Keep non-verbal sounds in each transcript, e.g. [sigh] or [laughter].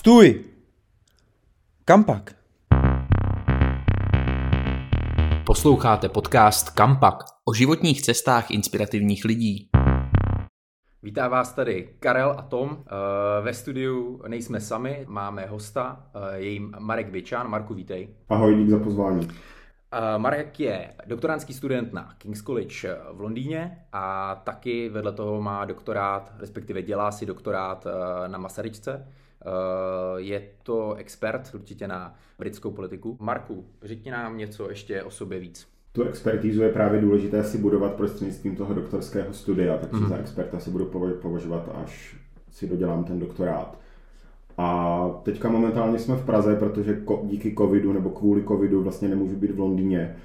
Stůj! Kampak. Posloucháte podcast Kampak o životních cestách inspirativních lidí. Vítá vás tady Karel a Tom. Eh, ve studiu nejsme sami, máme hosta, eh, je Marek Vičan. Marku, vítej. Ahoj, dík za pozvání. Eh, Marek je doktorantský student na King's College v Londýně a taky vedle toho má doktorát, respektive dělá si doktorát na Masaryčce. Je to expert určitě na britskou politiku. Marku, řekni nám něco ještě o sobě víc. Tu expertízu je právě důležité si budovat prostřednictvím toho doktorského studia, takže mm. za experta si budu považovat, až si dodělám ten doktorát. A teďka momentálně jsme v Praze, protože díky covidu nebo kvůli covidu vlastně nemůžu být v Londýně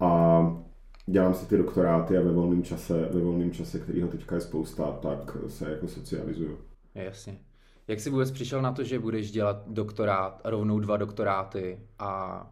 a dělám si ty doktoráty a ve volném čase, ve volném čase, kterýho teďka je spousta, tak se jako socializuju. Jasně. Jak jsi vůbec přišel na to, že budeš dělat doktorát, rovnou dva doktoráty a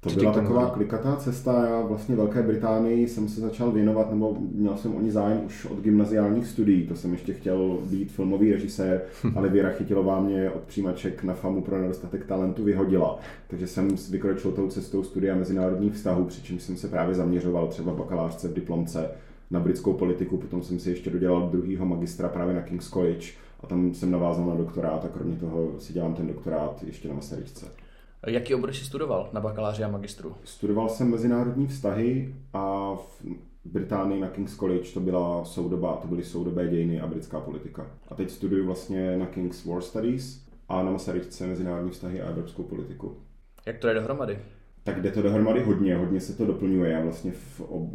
to byla taková klikatá cesta. Já vlastně Velké Británii jsem se začal věnovat, nebo měl jsem o ní zájem už od gymnaziálních studií. To jsem ještě chtěl být filmový režisér, [laughs] ale Věra Chytilová mě od přijímaček na FAMu pro nedostatek talentu vyhodila. Takže jsem vykročil tou cestou studia mezinárodních vztahů, přičemž jsem se právě zaměřoval třeba v bakalářce v diplomce na britskou politiku, potom jsem si ještě dodělal druhýho magistra právě na King's College a tam jsem navázal na doktorát a kromě toho si dělám ten doktorát ještě na Masaryčce. Jaký obor jsi studoval na bakaláři a magistru? Studoval jsem mezinárodní vztahy a v Británii na King's College to byla soudoba, to byly soudobé dějiny a britská politika. A teď studuju vlastně na King's War Studies a na Masaryčce mezinárodní vztahy a evropskou politiku. Jak to je dohromady? Tak jde to dohromady hodně, hodně se to doplňuje. Já vlastně v, ob,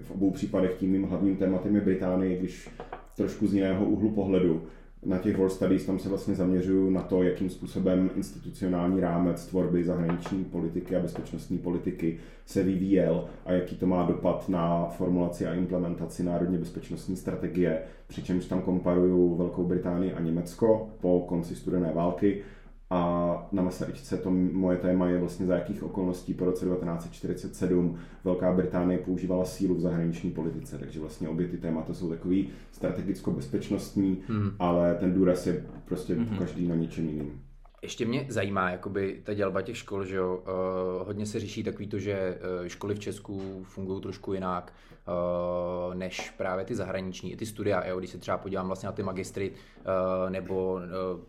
v obou případech tím mým hlavním tématem je Británie, když trošku z jiného úhlu pohledu na těch World Studies tam se vlastně zaměřuju na to, jakým způsobem institucionální rámec tvorby zahraniční politiky a bezpečnostní politiky se vyvíjel a jaký to má dopad na formulaci a implementaci národně bezpečnostní strategie, přičemž tam komparuju Velkou Británii a Německo po konci studené války a na Masaryčce to moje téma je vlastně za jakých okolností po roce 1947 Velká Británie používala sílu v zahraniční politice, takže vlastně obě ty témata jsou takový strategicko-bezpečnostní, hmm. ale ten důraz je prostě hmm. každý na něčem jiným. Ještě mě zajímá jakoby ta dělba těch škol, že jo, uh, hodně se řeší takový to, že uh, školy v Česku fungují trošku jinak uh, než právě ty zahraniční, i ty studia, jo, když se třeba podívám vlastně na ty magistry, uh, nebo uh,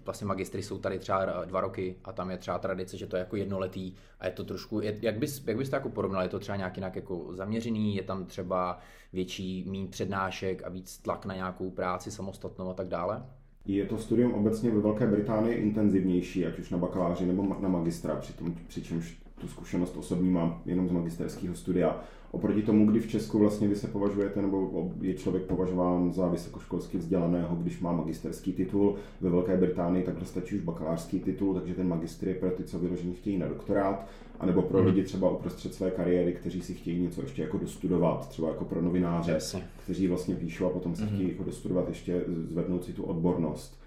vlastně magistry jsou tady třeba dva roky a tam je třeba tradice, že to je jako jednoletý a je to trošku, je, jak, bys, jak bys to jako porovnal, je to třeba nějak jinak jako zaměřený, je tam třeba větší mín přednášek a víc tlak na nějakou práci samostatnou a tak dále? Je to studium obecně ve Velké Británii intenzivnější, ať už na bakaláři nebo na magistra, přitom, přičemž tu zkušenost osobní mám jenom z magisterského studia. Oproti tomu, kdy v Česku vlastně vy se považujete, nebo je člověk považován za vysokoškolsky vzdělaného, když má magisterský titul, ve Velké Británii takhle stačí už bakalářský titul, takže ten magistr je pro ty, co vyloženě chtějí na doktorát, anebo pro mhm. lidi třeba uprostřed své kariéry, kteří si chtějí něco ještě jako dostudovat, třeba jako pro novináře, Jasně. kteří vlastně píšou a potom si mm-hmm. chtějí jako dostudovat ještě, zvednout si tu odbornost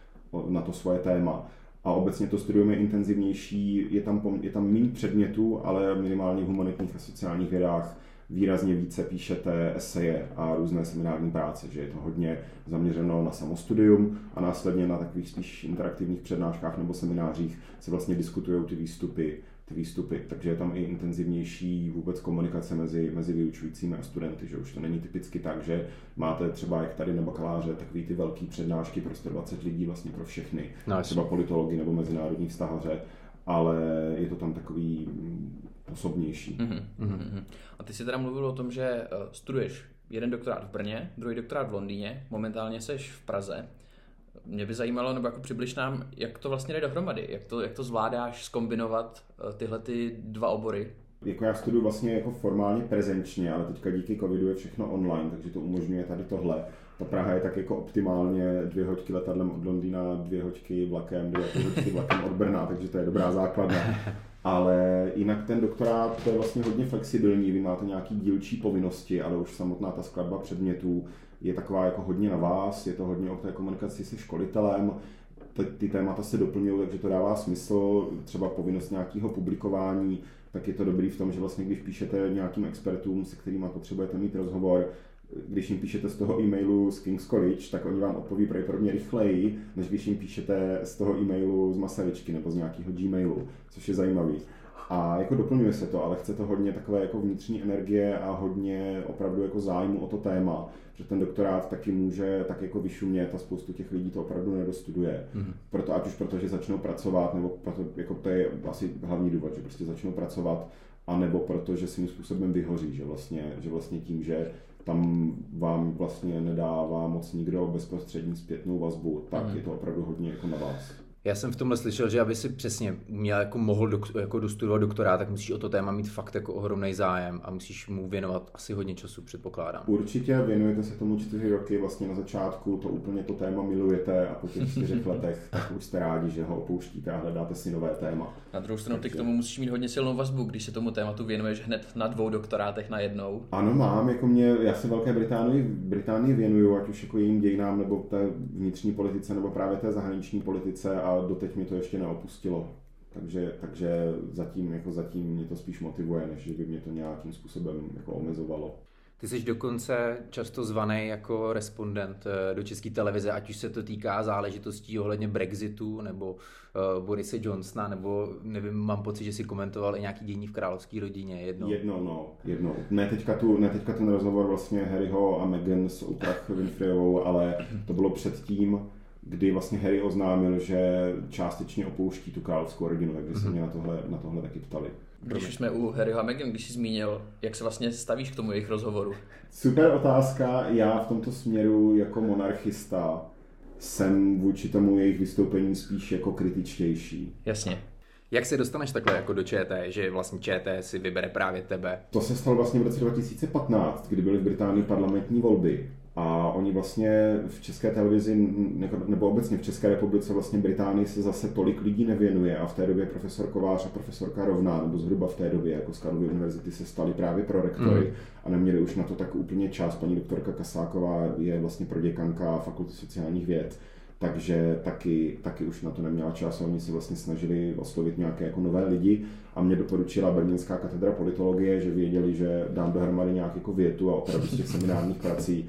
na to svoje téma a obecně to studium je intenzivnější, je tam, je tam méně předmětů, ale minimálně v humanitních a sociálních vědách výrazně více píšete eseje a různé seminární práce, že je to hodně zaměřeno na samostudium a následně na takových spíš interaktivních přednáškách nebo seminářích se vlastně diskutují ty výstupy ty výstupy, takže je tam i intenzivnější vůbec komunikace mezi, mezi vyučujícími a studenty, že už to není typicky tak, že máte třeba jak tady na bakaláře takový ty velké přednášky pro 120 lidí vlastně pro všechny, no, třeba politologi nebo mezinárodní vztahaře, ale je to tam takový osobnější. Mm-hmm, mm-hmm. A ty jsi teda mluvil o tom, že uh, studuješ jeden doktorát v Brně, druhý doktorát v Londýně, momentálně seš v Praze. Mě by zajímalo, nebo jako přibliž nám, jak to vlastně jde dohromady, jak to, jak to zvládáš skombinovat uh, tyhle ty dva obory. Jako já studuji vlastně jako formálně prezenčně, ale teďka díky covidu je všechno online, takže to umožňuje tady tohle. Ta Praha je tak jako optimálně dvě hoďky letadlem od Londýna, dvě hoďky vlakem, dvě hoďky vlakem od Brna, takže to je dobrá základna. Ale jinak ten doktorát je vlastně hodně flexibilní, vy máte nějaký dílčí povinnosti, ale už samotná ta skladba předmětů je taková jako hodně na vás, je to hodně o té komunikaci se školitelem, ty, ty témata se doplňují, takže to dává smysl, třeba povinnost nějakého publikování, tak je to dobrý v tom, že vlastně když píšete nějakým expertům, se kterými potřebujete mít rozhovor, když jim píšete z toho e-mailu z King's College, tak oni vám odpoví pravděpodobně rychleji, než když jim píšete z toho e-mailu z Masaryčky nebo z nějakého Gmailu, což je zajímavý. A jako doplňuje se to, ale chce to hodně takové jako vnitřní energie a hodně opravdu jako zájmu o to téma, že ten doktorát taky může tak jako vyšumět a spoustu těch lidí to opravdu nedostuduje. Mm-hmm. Proto, ať už proto, že začnou pracovat, nebo proto, jako to je asi hlavní důvod, že prostě začnou pracovat, a nebo proto, že svým způsobem vyhoří, že vlastně, že vlastně tím, že tam vám vlastně nedává moc nikdo bezprostřední zpětnou vazbu, tak mm. je to opravdu hodně jako na vás. Já jsem v tomhle slyšel, že aby si přesně měl jako mohl do, jako dostudovat doktorát, tak musíš o to téma mít fakt jako ohromný zájem a musíš mu věnovat asi hodně času, předpokládám. Určitě věnujete se tomu čtyři roky, vlastně na začátku to úplně to téma milujete a po těch čtyřech letech tak už jste rádi, že ho opouštíte a hledáte si nové téma. Na druhou stranu ty k tomu musíš mít hodně silnou vazbu, když se tomu tématu věnuješ hned na dvou doktorátech na jednou. Ano, mám, jako mě, já se Velké Británii, Británii věnuju, ať už jako jejím dějinám, nebo té vnitřní politice, nebo právě té zahraniční politice a doteď mi to ještě neopustilo. Takže, takže zatím, jako zatím mě to spíš motivuje, než že by mě to nějakým způsobem jako omezovalo. Ty jsi dokonce často zvaný jako respondent eh, do české televize, ať už se to týká záležitostí ohledně Brexitu nebo uh, Borise Johnsona, nebo nevím, mám pocit, že si komentoval i nějaký dění v královské rodině jednou. Jedno, no, jedno. Ne teďka, tu, ne teďka ten rozhovor vlastně Harryho a Meghan s Oprah Winfreyovou, ale to bylo předtím, kdy vlastně Harry oznámil, že částečně opouští tu královskou rodinu, takže se mhm. mě na tohle, na tohle taky ptali. Když už jsme u Harryho a Meghan, když jsi zmínil, jak se vlastně stavíš k tomu jejich rozhovoru? Super otázka. Já v tomto směru jako monarchista jsem vůči tomu jejich vystoupení spíš jako kritičtější. Jasně. Jak se dostaneš takhle jako do ČT, že vlastně ČT si vybere právě tebe? To se stalo vlastně v roce 2015, kdy byly v Británii parlamentní volby a oni vlastně v české televizi, nebo obecně v České republice, vlastně Británii se zase tolik lidí nevěnuje a v té době profesor Kovář a profesorka Rovná, nebo zhruba v té době, jako z Karlovy univerzity se stali právě pro rektory mm. a neměli už na to tak úplně čas. Paní doktorka Kasáková je vlastně proděkanka fakulty sociálních věd, takže taky, taky už na to neměla čas a oni se vlastně snažili oslovit nějaké jako nové lidi a mě doporučila Brněnská katedra politologie, že věděli, že dám dohromady nějak jako větu a opravdu z těch seminárních prací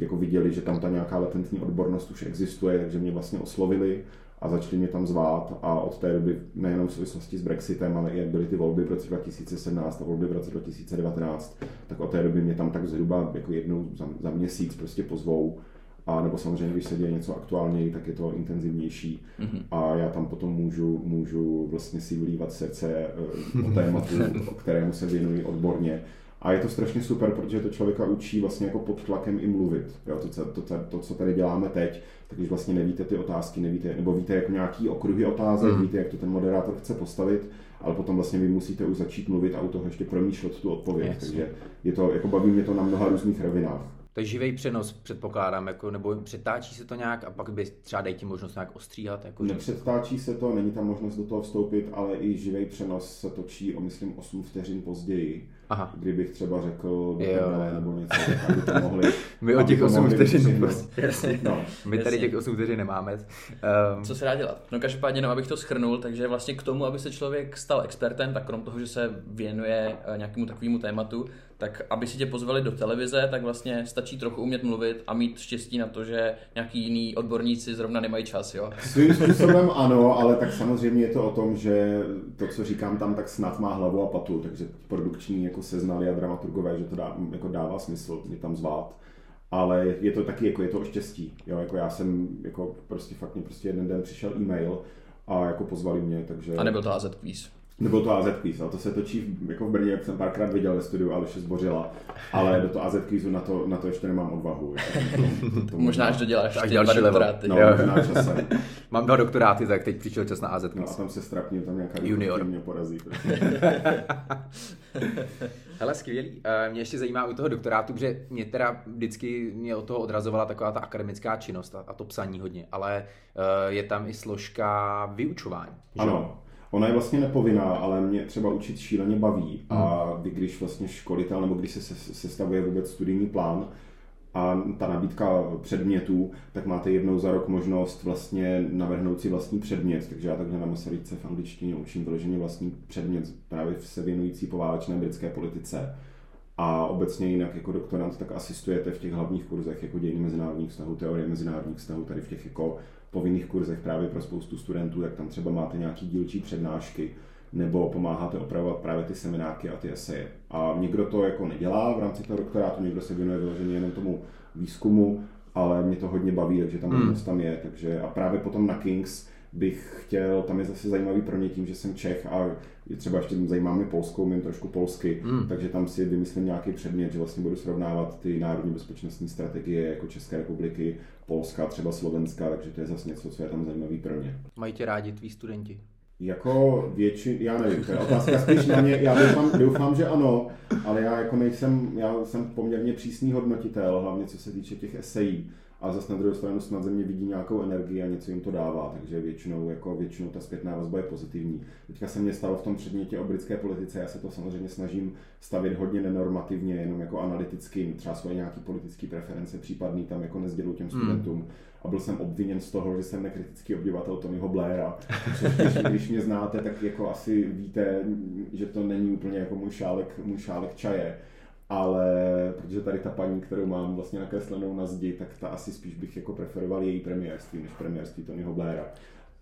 jako viděli, že tam ta nějaká latentní odbornost už existuje, takže mě vlastně oslovili a začali mě tam zvát. A od té doby nejenom v souvislosti s Brexitem, ale i jak byly ty volby v roce 2017 a volby v roce 2019, tak od té doby mě tam tak zhruba jako jednou za, za měsíc prostě pozvou. A nebo samozřejmě, když se děje něco aktuálněji, tak je to intenzivnější. Mm-hmm. a já tam potom můžu, můžu vlastně si vylívat srdce eh, o tématu, o [laughs] kterému se věnuji odborně a je to strašně super, protože to člověka učí vlastně jako pod tlakem i mluvit. Jo, to, to, to, to, co tady děláme teď, tak když vlastně nevíte ty otázky, nevíte, nebo víte jako nějaký okruhy otázek, mm. víte, jak to ten moderátor chce postavit, ale potom vlastně vy musíte už začít mluvit a u toho ještě promýšlet tu odpověď. Yes. Takže je to, jako baví mě to na mnoha různých rovinách. To je živý přenos, předpokládám, jako, nebo přetáčí se to nějak a pak by třeba dají ti možnost nějak ostříhat? Jako, že... Nepředtáčí se to, není tam možnost do toho vstoupit, ale i živý přenos se točí o, myslím, 8 vteřin později. Aha. Kdybych třeba řekl do jo, jo. nebo něco, tak aby to mohli. [laughs] My o těch 8 vteřin prostě. [laughs] No. My tady těch 8 vteřin nemáme. Um... Co se dá dělat? No každopádně, no, abych to schrnul, takže vlastně k tomu, aby se člověk stal expertem, tak krom toho, že se věnuje eh, nějakému takovému tématu, tak aby si tě pozvali do televize, tak vlastně stačí trochu umět mluvit a mít štěstí na to, že nějaký jiný odborníci zrovna nemají čas, jo? Svým způsobem ano, ale tak samozřejmě je to o tom, že to, co říkám tam, tak snad má hlavu a patu, takže produkční jako seznali a dramaturgové, že to dá, jako dává smysl mě tam zvát. Ale je to taky, jako je to o štěstí, jo, jako já jsem, jako prostě fakt mě prostě jeden den přišel e-mail a jako pozvali mě, takže... A nebyl to AZ Quiz. Nebyl to AZ quiz, ale to se točí jako v Brně, jak jsem párkrát viděl ve studiu, ale zbořila. Ale do toho AZ quizu na to, na to ještě nemám odvahu. To, to, to možná až doděláš až další doktoráty. No, možná časem. [laughs] mám dva doktoráty, tak teď přišel čas na AZ quiz. No a tam se strapním, tam nějaká junior mě porazí. [laughs] Hele, skvělý. Eh, mě ještě zajímá u toho doktorátu, že mě teda vždycky mě od toho odrazovala taková ta akademická činnost a to psaní hodně, ale eh, je tam i složka vyučování. Ano, Ona je vlastně nepovinná, ale mě třeba učit šíleně baví. A hmm. vy, když vlastně školitel, nebo když se sestavuje vůbec studijní plán, a ta nabídka předmětů, tak máte jednou za rok možnost vlastně navrhnout si vlastní předmět. Takže já takhle na Masaryce v angličtině učím vyloženě vlastní předmět, právě se věnující poválečné britské politice. A obecně jinak jako doktorant tak asistujete v těch hlavních kurzech jako dějiny mezinárodních vztahů, teorie mezinárodních vztahů, tady v těch jako povinných kurzech právě pro spoustu studentů, tak tam třeba máte nějaký dílčí přednášky, nebo pomáháte opravovat právě ty seminářky a ty eseje. A někdo to jako nedělá v rámci toho doktorátu, někdo se věnuje vyloženě jenom tomu výzkumu, ale mě to hodně baví, takže tam hmm. tam je. Takže a právě potom na Kings bych chtěl, tam je zase zajímavý pro ně tím, že jsem Čech a je třeba ještě zajímá mě polskou, mě trošku polsky, hmm. takže tam si vymyslím nějaký předmět, že vlastně budu srovnávat ty národní bezpečnostní strategie jako České republiky, Polska, třeba Slovenska, takže to je zase něco, co je tam zajímavý pro ně. Mají tě rádi tví studenti? Jako většin, já nevím, to je otázka spíš na mě, já doufám, doufám, že ano, ale já jako nejsem, já jsem poměrně přísný hodnotitel, hlavně co se týče těch esejí, a zase na druhou stranu snad ze mě vidí nějakou energii a něco jim to dává, takže většinou, jako většinou ta zpětná vazba je pozitivní. Teďka se mě stalo v tom předmětě o britské politice, já se to samozřejmě snažím stavit hodně nenormativně, jenom jako analyticky, třeba svoje nějaké politické preference případný tam jako nezdělu těm hmm. studentům. Hmm. A byl jsem obviněn z toho, že jsem nekritický obyvatel Tonyho Blaira. Když, [laughs] když mě znáte, tak jako asi víte, že to není úplně jako můj šálek, můj šálek čaje ale protože tady ta paní, kterou mám vlastně nakreslenou na zdi, tak ta asi spíš bych jako preferoval její premiérství, než premiérství Tonyho Blaira.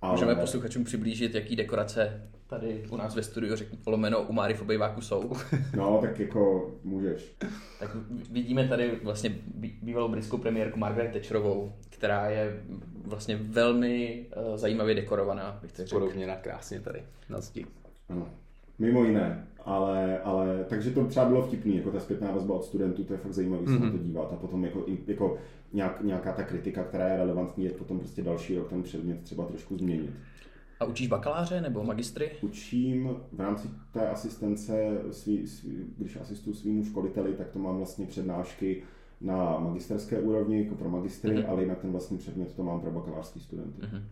Ale... Můžeme posluchačům přiblížit, jaký dekorace tady u nás ve studiu, řeknu polomeno u Máry v obejváku jsou. [laughs] No, tak jako můžeš. Tak vidíme tady vlastně bývalou britskou premiérku Margaret Thatcherovou, která je vlastně velmi uh, zajímavě dekorovaná, bych to řekl. Podobně na krásně tady na zdi. Ano. Mimo jiné, ale, ale takže to třeba bylo vtipný, jako ta zpětná vazba od studentů, to je fakt zajímavý mm-hmm. se na to mhm. dívat a potom jako, jako nějak, nějaká ta kritika, která je relevantní, je potom prostě další rok ten předmět třeba trošku změnit. A učíš bakaláře nebo magistry? Učím v rámci té asistence, svý, svý, když asistuju svýmu školiteli, tak to mám vlastně přednášky na magisterské úrovni, jako pro magistry, mm-hmm. ale jinak ten vlastní předmět to mám pro bakalářský studenty. Mm-hmm.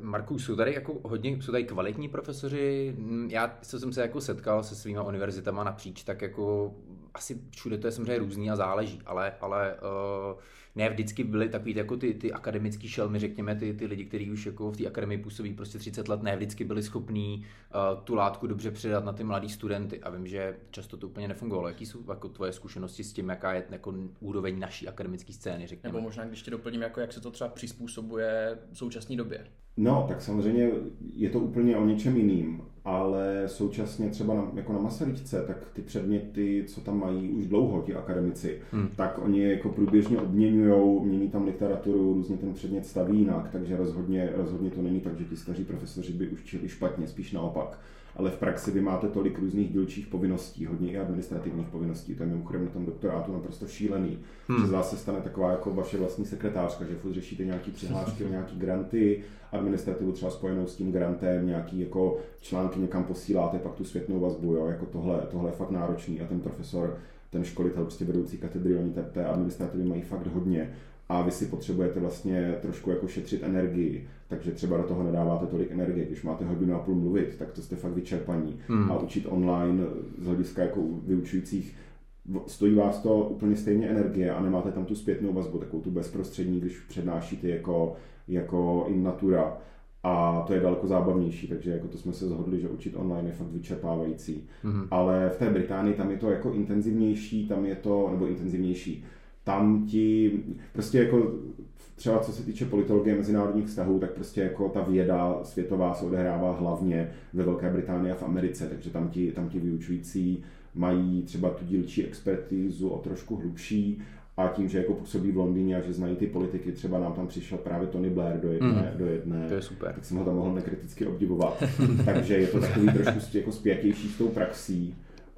Marku, jsou tady jako hodně, jsou tady kvalitní profesoři. Já co jsem se jako setkal se svýma univerzitama napříč, tak jako asi všude to je samozřejmě různý a záleží, ale, ale uh, ne vždycky byly takový jako ty, ty akademický šelmy, řekněme, ty, ty lidi, kteří už jako v té akademii působí prostě 30 let, ne vždycky byli schopní uh, tu látku dobře předat na ty mladý studenty. A vím, že často to úplně nefungovalo. Jaký jsou jako tvoje zkušenosti s tím, jaká je jako úroveň naší akademické scény, řekněme? Nebo možná, když tě doplním, jako jak se to třeba přizpůsobuje v současné době? No, tak samozřejmě je to úplně o něčem jiným, ale současně třeba na, jako na Masaryčce, tak ty předměty, co tam mají už dlouho ti akademici, hmm. tak oni jako průběžně obměňují, mění tam literaturu, různě ten předmět staví jinak, takže rozhodně, rozhodně to není tak, že ti staří profesoři by učili špatně, spíš naopak ale v praxi vy máte tolik různých dílčích povinností, hodně i administrativních povinností. To je mimochodem na tom doktorátu naprosto šílený. Hmm. Že z vás se stane taková jako vaše vlastní sekretářka, že furt řešíte nějaký přihlášky o nějaký granty, administrativu třeba spojenou s tím grantem, nějaký jako články někam posíláte, pak tu světnou vazbu, jo, jako tohle, tohle je fakt náročný a ten profesor ten školitel, prostě vedoucí katedry, oni té administrativy mají fakt hodně a vy si potřebujete vlastně trošku jako šetřit energii, takže třeba do toho nedáváte tolik energie. Když máte hodinu a půl mluvit, tak to jste fakt vyčerpaní. Hmm. A učit online z hlediska jako vyučujících stojí vás to úplně stejně energie a nemáte tam tu zpětnou vazbu, takovou tu bezprostřední, když přednášíte jako, jako in natura. A to je daleko zábavnější, takže jako to jsme se zhodli, že učit online je fakt vyčerpávající. Mm-hmm. Ale v té Británii tam je to jako intenzivnější, tam je to, nebo intenzivnější, tam ti prostě jako třeba co se týče politologie mezinárodních vztahů, tak prostě jako ta věda světová se odehrává hlavně ve Velké Británii a v Americe, takže tam ti, tam ti vyučující mají třeba tu dílčí expertizu o trošku hlubší a tím, že jako působí v Londýně a že znají ty politiky, třeba nám tam přišel právě Tony Blair do jedné, mm. do jedné to je super. tak jsem ho tam mohl nekriticky obdivovat. [laughs] Takže je to takový trošku jako spjatější s tou praxí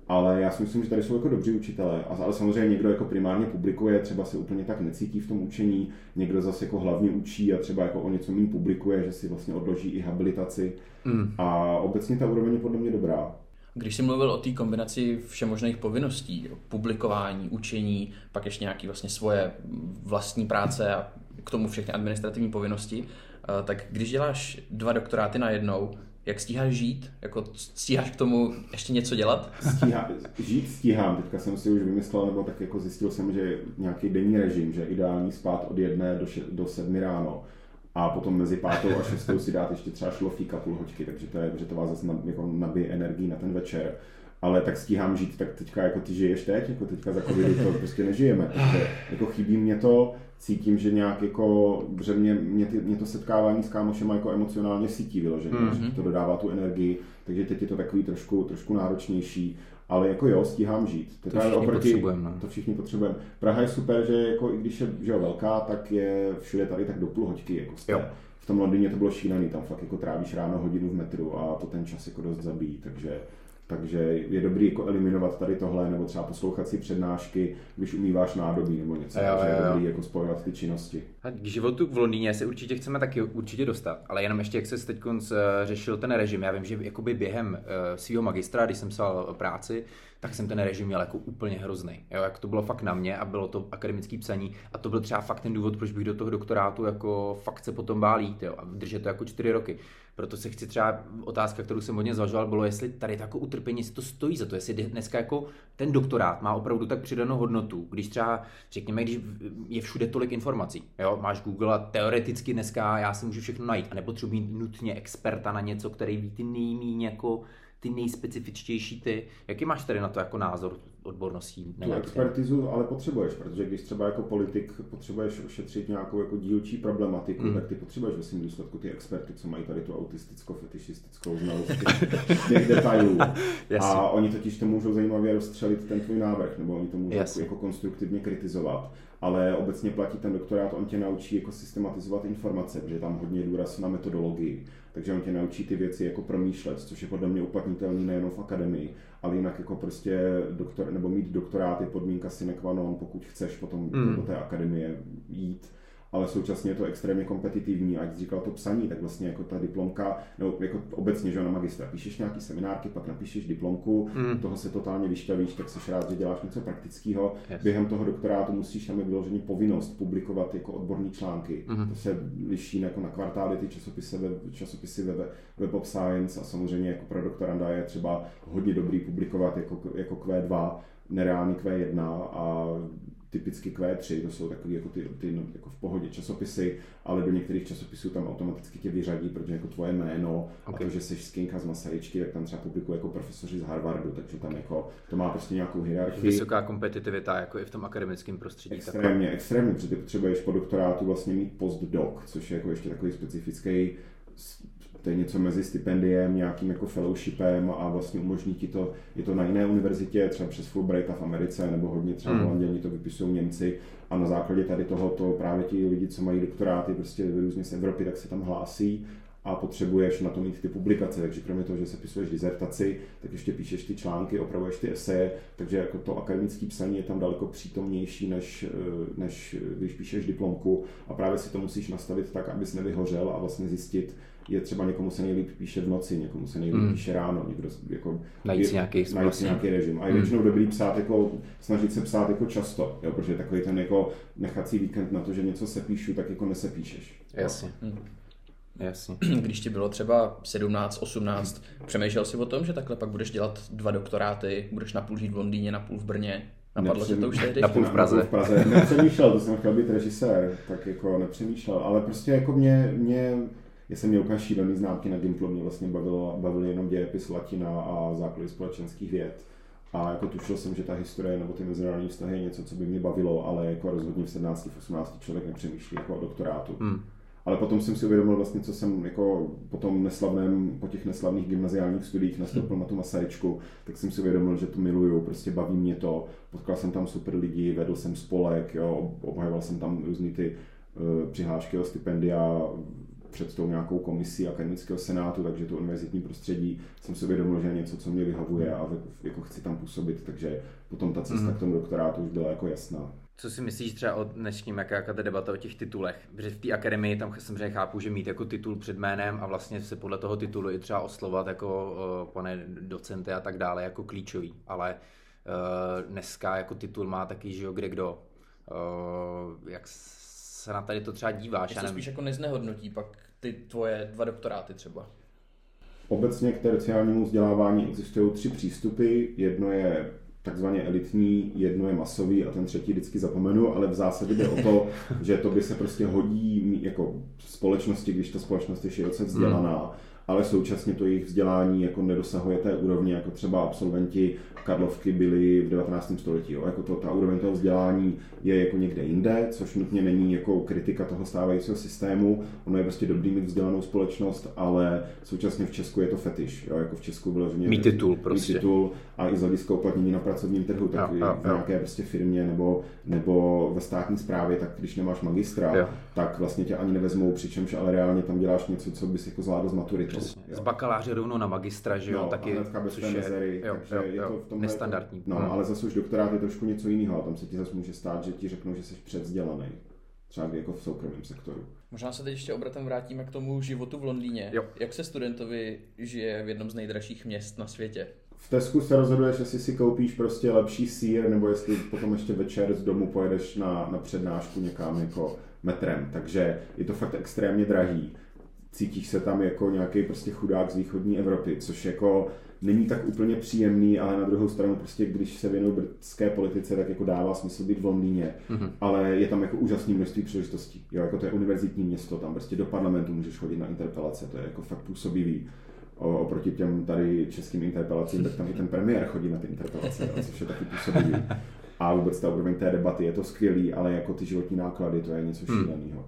ale já si myslím, že tady jsou jako dobří učitelé. Ale samozřejmě někdo jako primárně publikuje, třeba se úplně tak necítí v tom učení, někdo zase jako hlavně učí a třeba jako o něco méně publikuje, že si vlastně odloží i habilitaci. Mm. A obecně ta úroveň je podle mě dobrá. Když jsi mluvil o té kombinaci všemožných povinností, publikování, učení, pak ještě nějaké vlastně svoje vlastní práce a k tomu všechny administrativní povinnosti, eh, tak když děláš dva doktoráty na jednou, jak stíháš žít? Jako stíháš k tomu ještě něco dělat? Stíhá, žít stíhám. Teďka jsem si už vymyslel, nebo tak jako zjistil jsem, že nějaký denní režim, že ideální spát od jedné do, še, do sedmi ráno a potom mezi pátou a šestou si dát ještě třeba šlofík a půl hoďky, takže to, je, že to vás zase jako nabije energii na ten večer. Ale tak stíhám žít, tak teďka jako ty žiješ teď, jako teďka za covidu to prostě nežijeme, takže jako chybí mě to, cítím, že nějak jako, že mě, mě, ty, mě to setkávání s kámošem jako emocionálně sítí vyloženě, mm-hmm. že to dodává tu energii, takže teď je to takový trošku, trošku náročnější, ale jako jo, stíhám žít. To všichni oproti, potřebujeme. No. To všichni potřebujeme. Praha je super, že jako i když je že jo, velká, tak je všude tady tak do půl hoďky. Jako jste. Jo. V tom Londýně to bylo šílený, tam fakt jako trávíš ráno hodinu v metru a to ten čas jako dost zabíjí, takže takže je dobrý jako eliminovat tady tohle, nebo třeba poslouchat si přednášky, když umýváš nádobí nebo něco, jo, takže jo, je dobrý jako spojovat ty činnosti. A k životu v Londýně se určitě chceme taky určitě dostat, ale jenom ještě jak se teď řešil ten režim, já vím, že jakoby během uh, svého magistra, když jsem psal práci, tak jsem ten režim měl jako úplně hrozný. Jo, jak to bylo fakt na mě a bylo to akademické psaní a to byl třeba fakt ten důvod, proč bych do toho doktorátu jako fakt se potom bál jít jo, a držet to jako čtyři roky. Proto se chci třeba, otázka, kterou jsem hodně zvažoval, bylo, jestli tady jako utrpení si to stojí za to, jestli dneska jako ten doktorát má opravdu tak přidanou hodnotu, když třeba, řekněme, když je všude tolik informací, jo, máš Google a teoreticky dneska já si můžu všechno najít a nepotřebuji nutně experta na něco, který ví ty nejméně jako ty nejspecifičtější ty. Jaký máš tady na to jako názor odborností? Tu expertizu ale potřebuješ, protože když třeba jako politik potřebuješ ošetřit nějakou jako dílčí problematiku, mm. tak ty potřebuješ ve svým důsledku ty experty, co mají tady tu autisticko-fetišistickou znalost těch [laughs] detailů. a oni totiž to můžou zajímavě rozstřelit ten tvůj návrh, nebo oni to můžou jako, jako konstruktivně kritizovat ale obecně platí ten doktorát, on tě naučí jako systematizovat informace, protože tam hodně důraz na metodologii, takže on tě naučí ty věci jako promýšlet, což je podle mě uplatnitelný nejenom v akademii, ale jinak jako prostě doktor, nebo mít doktorát je podmínka sine qua non, pokud chceš potom mm. do té akademie jít ale současně je to extrémně kompetitivní a jak jsi říkal to psaní, tak vlastně jako ta diplomka, nebo jako obecně, že na magistra, píšeš nějaký seminárky, pak napíšeš diplomku, mm. toho se totálně vyšťavíš, tak se rád, že děláš něco praktického. Yes. Během toho doktorátu musíš tam vyložení povinnost publikovat jako odborní články. Mm. To se liší jako na kvartály ty časopisy, web, časopisy web, web of Science a samozřejmě jako pro doktoranda je třeba hodně dobrý publikovat jako, jako Q2, nereálný Q1 a typicky Q3, to jsou takové jako ty, ty no, jako v pohodě časopisy, ale do některých časopisů tam automaticky tě vyřadí, protože jako tvoje jméno okay. a to, že jsi skinka z Masaryčky, tak tam třeba publikuje jako profesoři z Harvardu, takže tam jako to má prostě nějakou hierarchii. Vysoká kompetitivita jako i v tom akademickém prostředí. Extrémně, tak... extrémně, protože ty potřebuješ po doktorátu vlastně mít postdoc, což je jako ještě takový specifický to je něco mezi stipendiem, nějakým jako fellowshipem a vlastně umožní ti to, je to na jiné univerzitě, třeba přes Fulbrighta v Americe, nebo hodně třeba v hmm. to vypisují Němci a na základě tady toho to právě ti lidi, co mají doktoráty prostě různě z Evropy, tak se tam hlásí a potřebuješ na to mít ty publikace, takže kromě toho, že se pisuješ dizertaci, tak ještě píšeš ty články, opravuješ ty eseje, takže jako to akademické psaní je tam daleko přítomnější, než, než když píšeš diplomku a právě si to musíš nastavit tak, abys nevyhořel a vlastně zjistit, je třeba někomu se nejlíp píše v noci, někomu se nejlíp mm. píše ráno, někdo jako najít si nějaký, najít si nějaký režim. A je mm. většinou dobrý psát jako, snažit se psát jako často, jo, protože takový ten jako nechací víkend na to, že něco se píšu, tak jako nesepíšeš. Jasně. Mm. Jasně. [clears throat] Když ti bylo třeba 17, 18, přemýšlel jsi o tom, že takhle pak budeš dělat dva doktoráty, budeš na půl žít v Londýně, na půl v Brně? Napadlo se to už tehdy? Na půl v Praze. Na půl v Praze. Nepřemýšlel, to jsem chtěl být režisér, tak jako nepřemýšlel, ale prostě jako mě, mě já jsem měl úplně šílený známky na Gimplu, mě vlastně bavilo, bavil jenom dějepis latina a základy společenských věd. A jako tušil jsem, že ta historie nebo ty mezinárodní vztahy je něco, co by mě bavilo, ale jako rozhodně v 17, v 18 člověk nepřemýšlí jako o doktorátu. Hmm. Ale potom jsem si uvědomil vlastně, co jsem jako po tom neslavném, po těch neslavných gymnaziálních studiích nastoupil hmm. na tu Masaryčku, tak jsem si uvědomil, že to miluju, prostě baví mě to. Potkal jsem tam super lidi, vedl jsem spolek, jo, obhajoval jsem tam různý ty uh, přihlášky o stipendia, před tou nějakou komisí akademického senátu, takže to univerzitní prostředí jsem si uvědomil, že je něco, co mě vyhavuje a jako chci tam působit, takže potom ta cesta mm. k tomu doktorátu už byla jako jasná. Co si myslíš třeba o dnešním, jaká ta debata o těch titulech? Protože v té akademii tam samozřejmě chápu, že mít jako titul před jménem a vlastně se podle toho titulu i třeba oslovat jako uh, pane docenty a tak dále jako klíčový, ale uh, dneska jako titul má taky, že jo, kde kdo. Uh, jak se na tady to třeba díváš? Jestli spíš jako neznehodnotí pak ty tvoje dva doktoráty třeba? Obecně k terciálnímu vzdělávání existují tři přístupy. Jedno je takzvaně elitní, jedno je masový a ten třetí vždycky zapomenu, ale v zásadě jde o to, [laughs] že to by se prostě hodí jako společnosti, když ta společnost je široce vzdělaná ale současně to jejich vzdělání jako nedosahuje té úrovně, jako třeba absolventi Karlovky byli v 19. století. Jo? Jako to, ta úroveň toho vzdělání je jako někde jinde, což nutně není jako kritika toho stávajícího systému. Ono je prostě dobrý mít vzdělanou společnost, ale současně v Česku je to fetiš. Jo? Jako v Česku bylo mít titul prostě. Mít titul a i z hlediska uplatnění na pracovním trhu, tak jo, jo, v nějaké prostě firmě nebo, nebo ve státní správě, tak když nemáš magistra, jo. tak vlastně tě ani nevezmou, přičemž ale reálně tam děláš něco, co bys jako zvládl z maturitou. Z bakaláře rovnou na magistra, že jo, no, taky, bez což je, mezery, jo, takže jo, je to v tomhle, nestandardní. No, hmm. ale zase už doktorát je trošku něco jiného, tam se ti zase může stát, že ti řeknou, že jsi předzdělaný třeba jako v soukromém sektoru. Možná se teď ještě obratem vrátíme k tomu životu v Londýně. Jo. Jak se studentovi žije v jednom z nejdražších měst na světě? V Tesku se rozhoduješ, jestli si koupíš prostě lepší sír, nebo jestli potom ještě večer z domu pojedeš na, na přednášku někam jako metrem. Takže je to fakt extrémně drahý. Cítíš se tam jako nějaký prostě chudák z východní Evropy, což jako není tak úplně příjemný, ale na druhou stranu prostě, když se věnuju britské politice, tak jako dává smysl být v Londýně, mm-hmm. ale je tam jako úžasný množství příležitostí. Jo, jako to je univerzitní město, tam prostě do parlamentu můžeš chodit na interpelace, to je jako fakt působivý. O, oproti těm tady českým interpelacím, tak tam i ten premiér chodí na ty interpelace, jo, což je taky působivý. A vůbec ta úroveň té debaty je to skvělý, ale jako ty životní náklady, to je něco hmm. šíleného.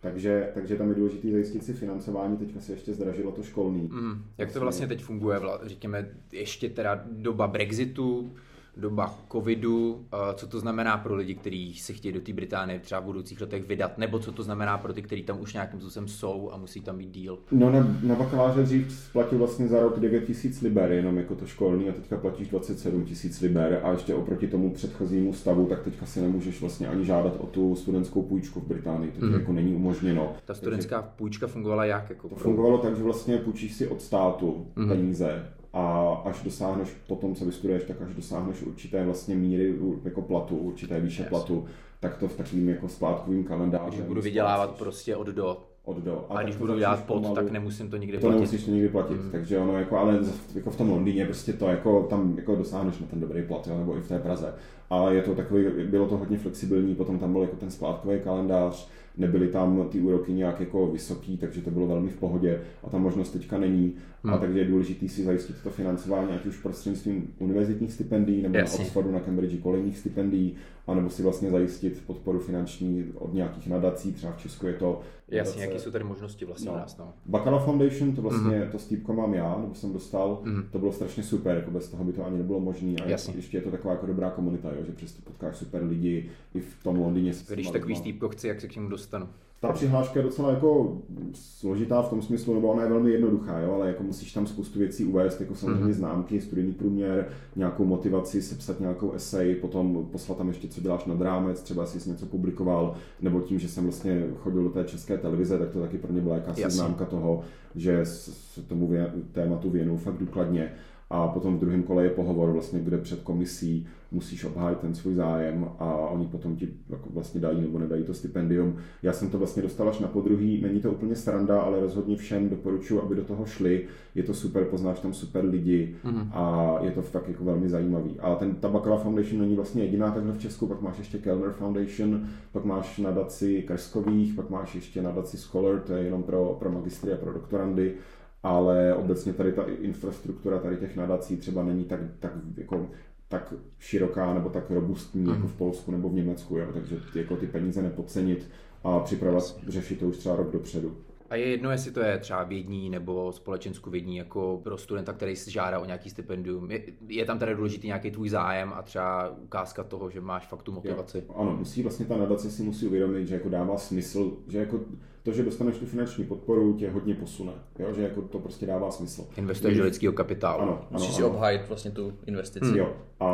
Takže, takže tam je důležité zajistit si financování, teďka se ještě zdražilo to školní. Mm, jak to vlastně teď funguje, řekněme, ještě teda doba Brexitu, doba covidu, co to znamená pro lidi, kteří se chtějí do té Británie třeba v budoucích letech vydat, nebo co to znamená pro ty, kteří tam už nějakým způsobem jsou a musí tam být díl? No na, na bakaláře dřív platil vlastně za rok 9 tisíc liber, jenom jako to školní a teďka platíš 27 tisíc liber a ještě oproti tomu předchozímu stavu, tak teďka si nemůžeš vlastně ani žádat o tu studentskou půjčku v Británii, to mm. jako není umožněno. Ta studentská Takže, půjčka fungovala jak? Jako to fungovalo tak, že vlastně půjčíš si od státu mm. peníze a až dosáhneš potom, co vystuduješ, tak až dosáhneš určité vlastně míry jako platu, určité výše yes. platu, tak to v takovým jako splátkovým kalendáři. Když budu vydělávat prostě od do. Od do. A, a když budu dělat pod, pomalu, tak nemusím to nikdy to platit. To nemusíš to nikdy platit, mm. takže ono jako, ale jako v tom Londýně prostě to jako tam jako dosáhneš na ten dobrý plat, jo, nebo i v té Praze. Ale je to takový, bylo to hodně flexibilní, potom tam byl jako ten splátkový kalendář, nebyly tam ty úroky nějak jako vysoký, takže to bylo velmi v pohodě a ta možnost teďka není. Hmm. A takže je důležité si zajistit to financování, ať už prostřednictvím univerzitních stipendií, nebo Jasně. na Oxfordu, na Cambridge kolejných stipendií, anebo si vlastně zajistit podporu finanční od nějakých nadací, třeba v Česku je to... Jasně, jaké jsou tady možnosti vlastně no. nás, no. Bacala Foundation, to vlastně, mm-hmm. to Steve mám já, nebo jsem dostal, mm-hmm. to bylo strašně super, jako bez toho by to ani nebylo možné. A Jasně. ještě je to taková jako dobrá komunita, jo, že přesto potkáš super lidi i v tom Londýně. Když takový Steve chci, jak se k němu dostanu? ta přihláška je docela jako složitá v tom smyslu, nebo ona je velmi jednoduchá, jo, ale jako musíš tam spoustu věcí uvést, jako samozřejmě mm-hmm. známky, studijní průměr, nějakou motivaci, sepsat nějakou esej, potom poslat tam ještě, co děláš nad rámec, třeba jsi něco publikoval, nebo tím, že jsem vlastně chodil do té české televize, tak to taky pro mě byla jakási známka toho, že se tomu tématu věnu fakt důkladně. A potom v druhém kole je pohovor, vlastně, kde před komisí musíš obhájit ten svůj zájem a oni potom ti jako vlastně dají nebo nedají to stipendium. Já jsem to vlastně dostal až na podruhý, není to úplně sranda, ale rozhodně všem doporučuji, aby do toho šli. Je to super, poznáš tam super lidi mm-hmm. a je to fakt jako velmi zajímavý. A ten Tabakala Foundation není vlastně jediná takhle v Česku, pak máš ještě Kellner Foundation, pak máš nadaci Krskových, pak máš ještě nadaci Scholar, to je jenom pro, pro magistry a pro doktorandy ale obecně tady ta infrastruktura tady těch nadací třeba není tak, tak jako tak široká nebo tak robustní mm. jako v Polsku nebo v Německu, jo? takže ty, jako ty peníze nepodcenit a připravovat, řešit to už třeba rok dopředu. A je jedno, jestli to je třeba vědní nebo společensku vědní, jako pro studenta, který si žádá o nějaký stipendium. Je, je tam tady důležitý nějaký tvůj zájem a třeba ukázka toho, že máš fakt tu motivaci. Jo. Ano, musí vlastně ta nadace si musí uvědomit, že jako dává smysl, že jako to, že dostaneš tu finanční podporu, tě hodně posune. Jo? Že jako to prostě dává smysl. Investuješ do lidského kapitálu. Ano, ano, Musíš si obhájit vlastně tu investici. Hmm. Jo. A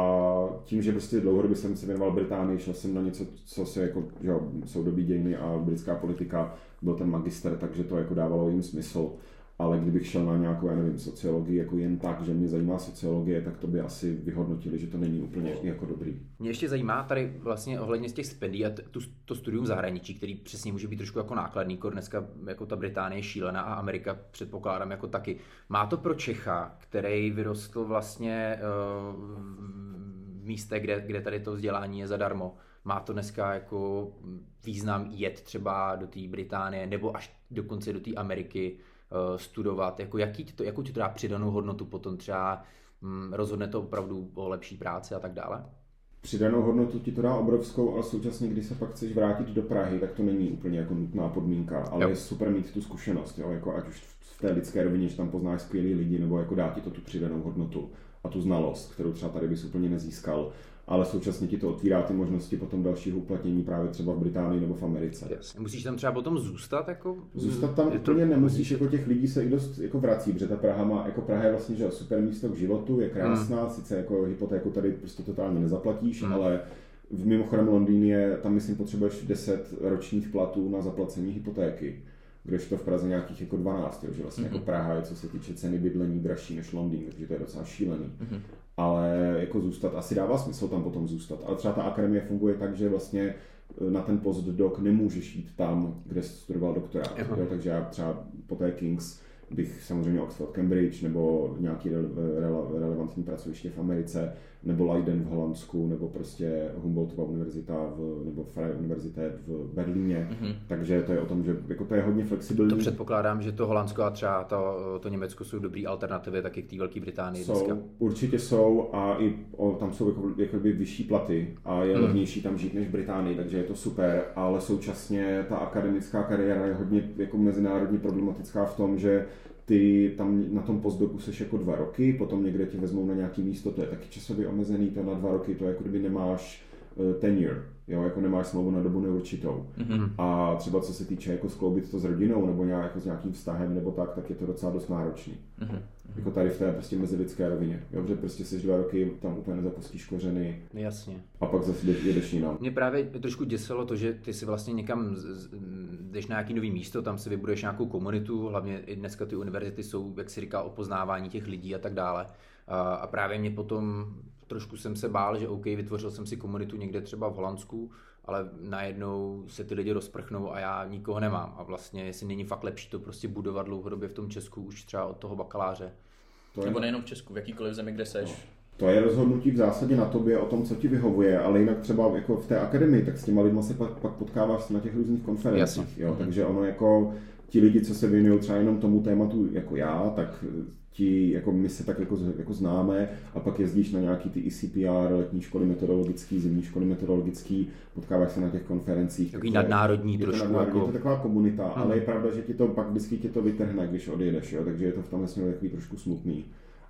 tím, že prostě dlouhodobě jsem se věnoval Británii, šel jsem na něco, co se jako, že jo, jsou dobí dějiny a britská politika, byl ten magister, takže to jako dávalo jim smysl ale kdybych šel na nějakou, já nevím, sociologii jako jen tak, že mě zajímá sociologie, tak to by asi vyhodnotili, že to není úplně jako dobrý. Mě ještě zajímá tady vlastně ohledně z těch stipendií a tu, to studium zahraničí, který přesně může být trošku jako nákladný, kor dneska jako ta Británie je šílená a Amerika předpokládám jako taky. Má to pro Čecha, který vyrostl vlastně uh, místě, kde, kde tady to vzdělání je zadarmo, má to dneska jako význam jet třeba do té Británie nebo až dokonce do té Ameriky, studovat, jako jaký to, jakou ti to dá přidanou hodnotu potom třeba hm, rozhodne to opravdu o lepší práci a tak dále? Přidanou hodnotu ti to dá obrovskou, ale současně, když se pak chceš vrátit do Prahy, tak to není úplně jako nutná podmínka, ale jo. je super mít tu zkušenost, jo? Jako ať už v té lidské rovině, že tam poznáš skvělý lidi, nebo jako dá ti to tu přidanou hodnotu a tu znalost, kterou třeba tady bys úplně nezískal ale současně ti to otvírá ty možnosti potom dalšího uplatnění právě třeba v Británii nebo v Americe. Yes. Musíš tam třeba potom zůstat? Jako... Zůstat tam je úplně to... nemusíš, jako těch lidí se i dost jako vrací, protože ta Praha má, jako Praha je vlastně že super místo k životu, je krásná, hmm. sice jako hypotéku tady prostě totálně nezaplatíš, hmm. ale v mimochodem Londýn je, tam myslím potřebuješ 10 ročních platů na zaplacení hypotéky to v Praze nějakých jako 12, jo, že vlastně mm-hmm. jako mhm. Praha je, co se týče ceny bydlení, dražší než Londýn, takže to je docela šílený. Mm-hmm ale jako zůstat, asi dává smysl tam potom zůstat. Ale třeba ta akademie funguje tak, že vlastně e, na ten postdoc nemůžeš jít tam, kde jsi studoval doktorát. Jo, takže já třeba po té Kings bych samozřejmě Oxford, Cambridge nebo nějaký rele, relevantní pracoviště v Americe, nebo Leiden v Holandsku, nebo prostě Humboldtova univerzita v, nebo Freie Univerzität v Berlíně. Mm-hmm. Takže to je o tom, že jako to je hodně flexibilní. To předpokládám, že to Holandsko a třeba to, to Německo jsou dobrý alternativy taky k té Velké Británii. Jsou, dneska. určitě jsou a i o, tam jsou jako, jakoby vyšší platy a je mm. levnější tam žít než v Británii, takže je to super, ale současně ta akademická kariéra je hodně jako mezinárodně problematická v tom, že ty tam na tom postdoku seš jako dva roky, potom někde tě vezmou na nějaký místo, to je taky časově omezený, to na dva roky, to jako kdyby nemáš tenure, jo, jako nemáš smlouvu na dobu neurčitou. Mm-hmm. A třeba co se týče jako skloubit to s rodinou nebo nějak, jako s nějakým vztahem nebo tak, tak je to docela dost náročný. Mm-hmm. Jako tady v té prostě mezilidské rovině. Jo, že prostě jsi dva roky, tam úplně nezapustíš kořeny. Jasně. A pak zase jedeš jinam. Mě právě trošku děsilo to, že ty si vlastně někam jdeš na nějaký nový místo, tam si vybuduješ nějakou komunitu, hlavně i dneska ty univerzity jsou, jak si říká, o poznávání těch lidí a tak dále. A právě mě potom trošku jsem se bál, že OK, vytvořil jsem si komunitu někde třeba v Holandsku, ale najednou se ty lidi rozprchnou a já nikoho nemám. A vlastně, jestli není fakt lepší to prostě budovat dlouhodobě v tom Česku už třeba od toho bakaláře. To je... Nebo nejenom v Česku, v jakýkoliv zemi, kde seš. No. To je rozhodnutí v zásadě na tobě o tom, co ti vyhovuje, ale jinak třeba jako v té akademii, tak s těma lidma se pak, pak potkáváš na těch různých konferencích. Jo? Takže ono jako ti lidi, co se věnují třeba jenom tomu tématu jako já, tak ti, jako my se tak jako, jako známe a pak jezdíš na nějaký ty ICPR, letní školy meteorologický, zimní školy meteorologický, potkáváš se na těch konferencích. Takový nadnárodní je trošku. Nadnárodní, jako... Je to taková komunita, hmm. ale je pravda, že ti to pak vždycky ti to vytrhne, když odejdeš, jo? takže je to v tomhle směru takový trošku smutný.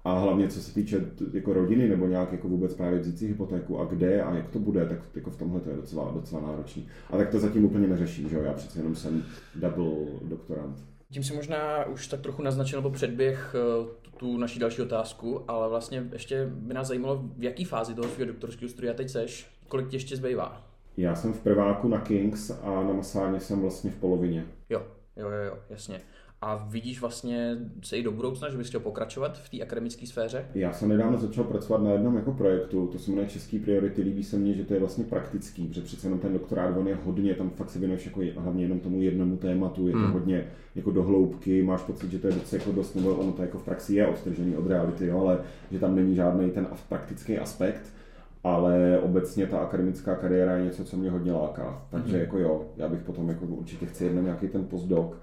A hlavně co se týče jako rodiny nebo nějak jako vůbec právě vzít si hypotéku a kde a jak to bude, tak jako v tomhle to je docela, docela náročný. A tak to zatím úplně neřeším, že jo, já přece jenom jsem double doktorant. Tím si možná už tak trochu naznačil nebo předběh eh, tu naší další otázku, ale vlastně ještě by nás zajímalo, v jaký fázi toho svého doktorského studia teď seš, kolik ti ještě zbývá? Já jsem v prváku na Kings a na Masárně jsem vlastně v polovině. Jo, jo, jo, jo jasně. A vidíš vlastně se i do budoucna, že bys chtěl pokračovat v té akademické sféře? Já jsem nedávno začal pracovat na jednom jako projektu, to se jmenuje Český priority, líbí se mně, že to je vlastně praktický, protože přece jenom ten doktorát, on je hodně, tam fakt se věnuješ jako hlavně jenom tomu jednomu tématu, je to hmm. hodně jako dohloubky, máš pocit, že to je docela jako dost, nebo ono to jako v praxi je odtržený od reality, jo, ale že tam není žádný ten praktický aspekt, ale obecně ta akademická kariéra je něco, co mě hodně láká. Takže mm. jako jo, já bych potom jako určitě chci jednou nějaký ten postdoc,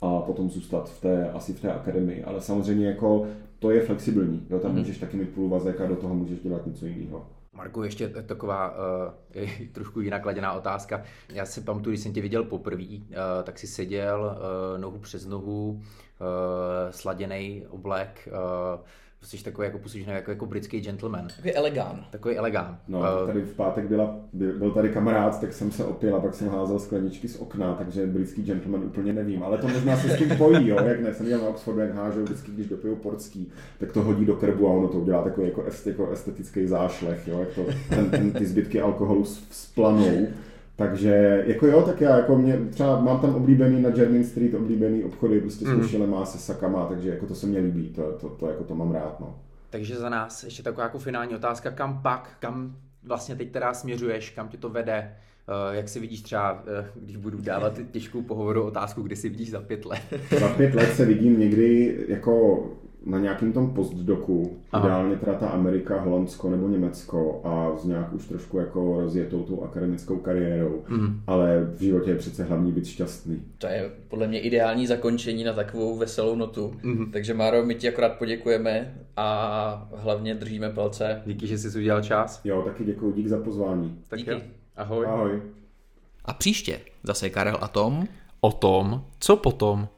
a potom zůstat v té, asi v té akademii. Ale samozřejmě jako to je flexibilní. Jo? Tam mm. můžeš taky mít půlvazek a do toho můžeš dělat něco jiného. Marku, ještě taková [laughs] uh, trošku jinak kladěná otázka. Já si pamatuju, když jsem tě viděl poprvé, uh, tak si seděl uh, nohu přes nohu, uh, sladěný oblek, uh, jsi takový jako působíš jako, jako britský gentleman. Takový elegán. Takový elegán. No, uh, tady v pátek byla, byl tady kamarád, tak jsem se opil a pak jsem házel skleničky z okna, takže britský gentleman úplně nevím, ale to možná se s tím pojí, jo, jak ne, jsem viděl na Oxfordu, jak hážou vždycky, když dopijou portský, tak to hodí do krbu a ono to udělá takový jako, jako estetický zášlech, jo, jak to, ten, ten, ty zbytky alkoholu splanou. Takže jako jo, tak já jako mě, třeba mám tam oblíbený na Jermyn Street oblíbený obchody prostě s mm. má se sakama, takže jako to se mě líbí, to, to, to, jako to mám rád, no. Takže za nás ještě taková jako finální otázka, kam pak, kam vlastně teď teda směřuješ, kam tě to vede, eh, jak si vidíš třeba, eh, když budu dávat těžkou pohovoru otázku, kdy si vidíš za pět let? za pět let se vidím někdy jako na nějakým tom postdoku, Aha. ideálně teda ta Amerika, Holandsko nebo Německo a s nějak už trošku jako rozjetou tou akademickou kariérou, Mhm. ale v životě je přece hlavní být šťastný. To je podle mě ideální zakončení na takovou veselou notu. Mhm. Takže Máro, my ti akorát poděkujeme a hlavně držíme palce. Díky, že jsi udělal čas. Jo, taky děkuji, dík za pozvání. Tak Díky. jo. Ahoj. Ahoj. A příště zase Karel a Tom O tom, co potom.